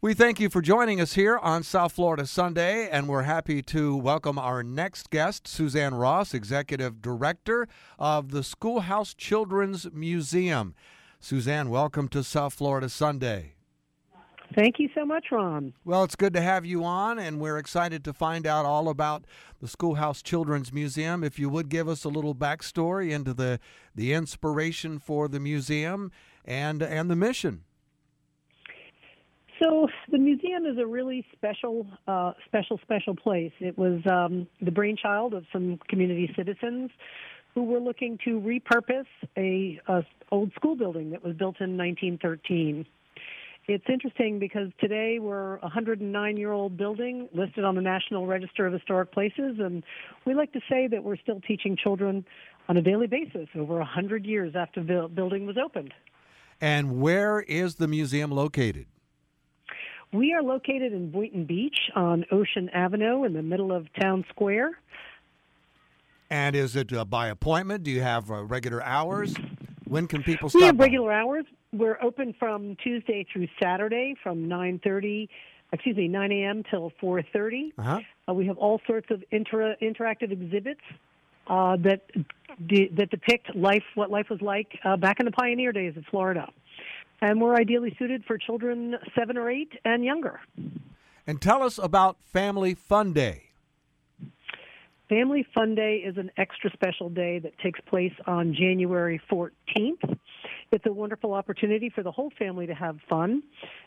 We thank you for joining us here on South Florida Sunday, and we're happy to welcome our next guest, Suzanne Ross, Executive Director of the Schoolhouse Children's Museum. Suzanne, welcome to South Florida Sunday. Thank you so much, Ron. Well, it's good to have you on, and we're excited to find out all about the Schoolhouse Children's Museum. If you would give us a little backstory into the, the inspiration for the museum and, and the mission. So the museum is a really special, uh, special, special place. It was um, the brainchild of some community citizens who were looking to repurpose a, a old school building that was built in 1913. It's interesting because today we're a 109 year old building listed on the National Register of Historic Places, and we like to say that we're still teaching children on a daily basis over 100 years after the building was opened. And where is the museum located? We are located in Boynton Beach on Ocean Avenue in the middle of Town Square. And is it uh, by appointment? Do you have uh, regular hours? When can people stop? We have by? regular hours. We're open from Tuesday through Saturday from 9:30, excuse me, 9 a.m. till 4:30. Uh-huh. Uh, we have all sorts of inter- interactive exhibits uh, that de- that depict life, what life was like uh, back in the pioneer days of Florida and we're ideally suited for children seven or eight and younger. And tell us about Family Fun Day. Family Fun Day is an extra special day that takes place on January 14th. It's a wonderful opportunity for the whole family to have fun,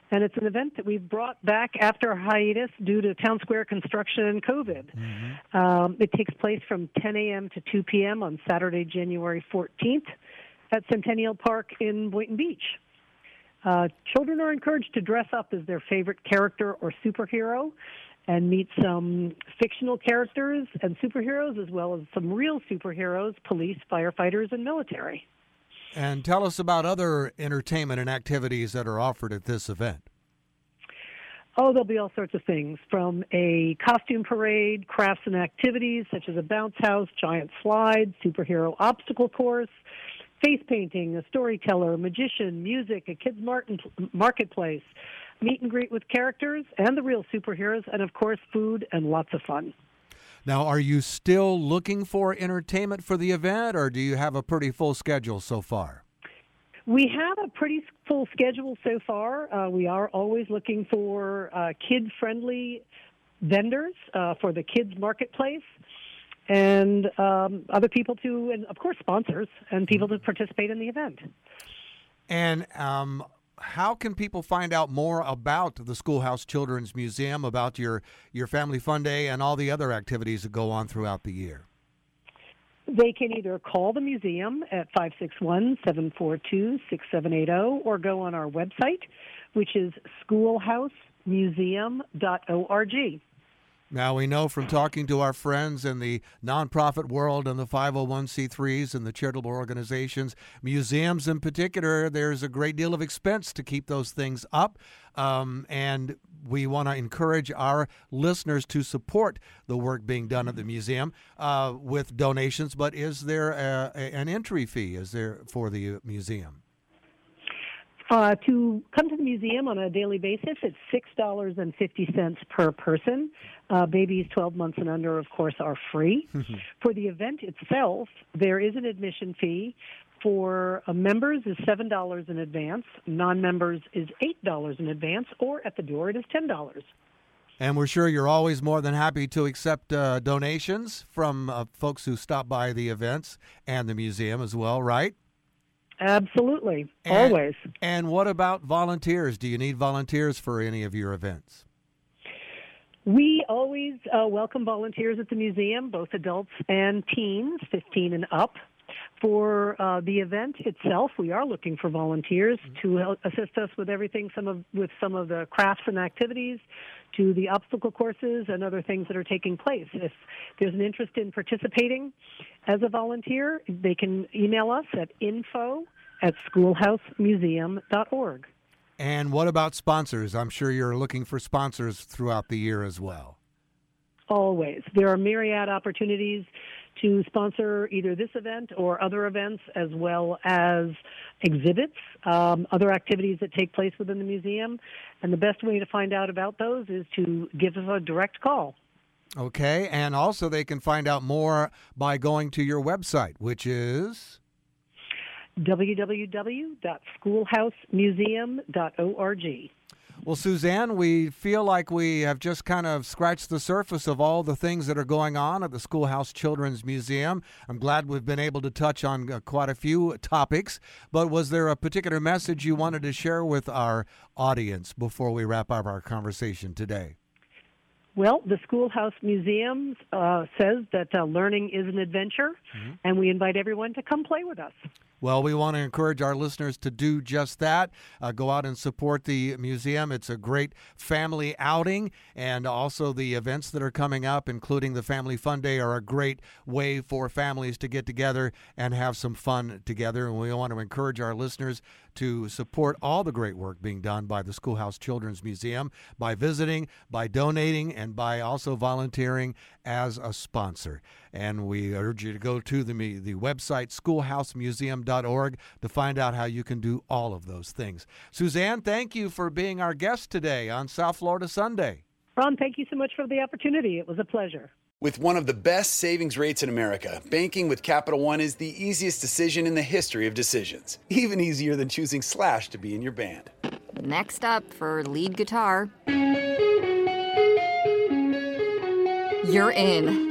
and it's an event that we've brought back after a hiatus due to town square construction and COVID. Mm-hmm. Um, it takes place from 10 a.m. to 2 p.m. on Saturday, January 14th at Centennial Park in Boynton Beach. Uh, children are encouraged to dress up as their favorite character or superhero and meet some fictional characters and superheroes as well as some real superheroes, police, firefighters, and military. And tell us about other entertainment and activities that are offered at this event. Oh, there'll be all sorts of things from a costume parade, crafts and activities such as a bounce house, giant slide, superhero obstacle course, face painting, a storyteller, a magician, music, a kids marketplace, meet and greet with characters and the real superheroes, and of course, food and lots of fun. Now, are you still looking for entertainment for the event, or do you have a pretty full schedule so far? We have a pretty full schedule so far. Uh, we are always looking for uh, kid friendly vendors uh, for the kids marketplace and um, other people to, and of course, sponsors and people to participate in the event. And um, how can people find out more about the Schoolhouse Children's Museum, about your, your Family Fun Day, and all the other activities that go on throughout the year? They can either call the museum at 561 742 6780 or go on our website, which is schoolhousemuseum.org. Now, we know from talking to our friends in the nonprofit world and the 501c3s and the charitable organizations, museums in particular, there's a great deal of expense to keep those things up. Um, and we want to encourage our listeners to support the work being done at the museum uh, with donations. But is there a, a, an entry fee? Is there for the museum? Uh, to come to the museum on a daily basis, it's six dollars and fifty cents per person. Uh, babies 12 months and under, of course, are free. For the event itself, there is an admission fee. For uh, members is seven dollars in advance. Non-members is eight dollars in advance, or at the door it is ten dollars. And we're sure you're always more than happy to accept uh, donations from uh, folks who stop by the events and the museum as well, right? Absolutely, and, always. And what about volunteers? Do you need volunteers for any of your events? We always uh, welcome volunteers at the museum, both adults and teens, 15 and up. For uh, the event itself, we are looking for volunteers to assist us with everything, some of with some of the crafts and activities, to the obstacle courses and other things that are taking place. If there's an interest in participating as a volunteer, they can email us at info at schoolhousemuseum.org. And what about sponsors? I'm sure you're looking for sponsors throughout the year as well. Always. There are myriad opportunities to sponsor either this event or other events, as well as exhibits, um, other activities that take place within the museum. And the best way to find out about those is to give us a direct call. Okay, and also they can find out more by going to your website, which is www.schoolhousemuseum.org. Well, Suzanne, we feel like we have just kind of scratched the surface of all the things that are going on at the Schoolhouse Children's Museum. I'm glad we've been able to touch on uh, quite a few topics, but was there a particular message you wanted to share with our audience before we wrap up our conversation today? Well, the Schoolhouse Museum uh, says that uh, learning is an adventure, mm-hmm. and we invite everyone to come play with us. Well, we want to encourage our listeners to do just that. Uh, go out and support the museum. It's a great family outing, and also the events that are coming up, including the Family Fun Day, are a great way for families to get together and have some fun together. And we want to encourage our listeners to support all the great work being done by the Schoolhouse Children's Museum by visiting, by donating, and by also volunteering as a sponsor. And we urge you to go to the, the website schoolhousemuseum.org to find out how you can do all of those things. Suzanne, thank you for being our guest today on South Florida Sunday. Ron, thank you so much for the opportunity. It was a pleasure. With one of the best savings rates in America, banking with Capital One is the easiest decision in the history of decisions. Even easier than choosing Slash to be in your band. Next up for lead guitar. You're in.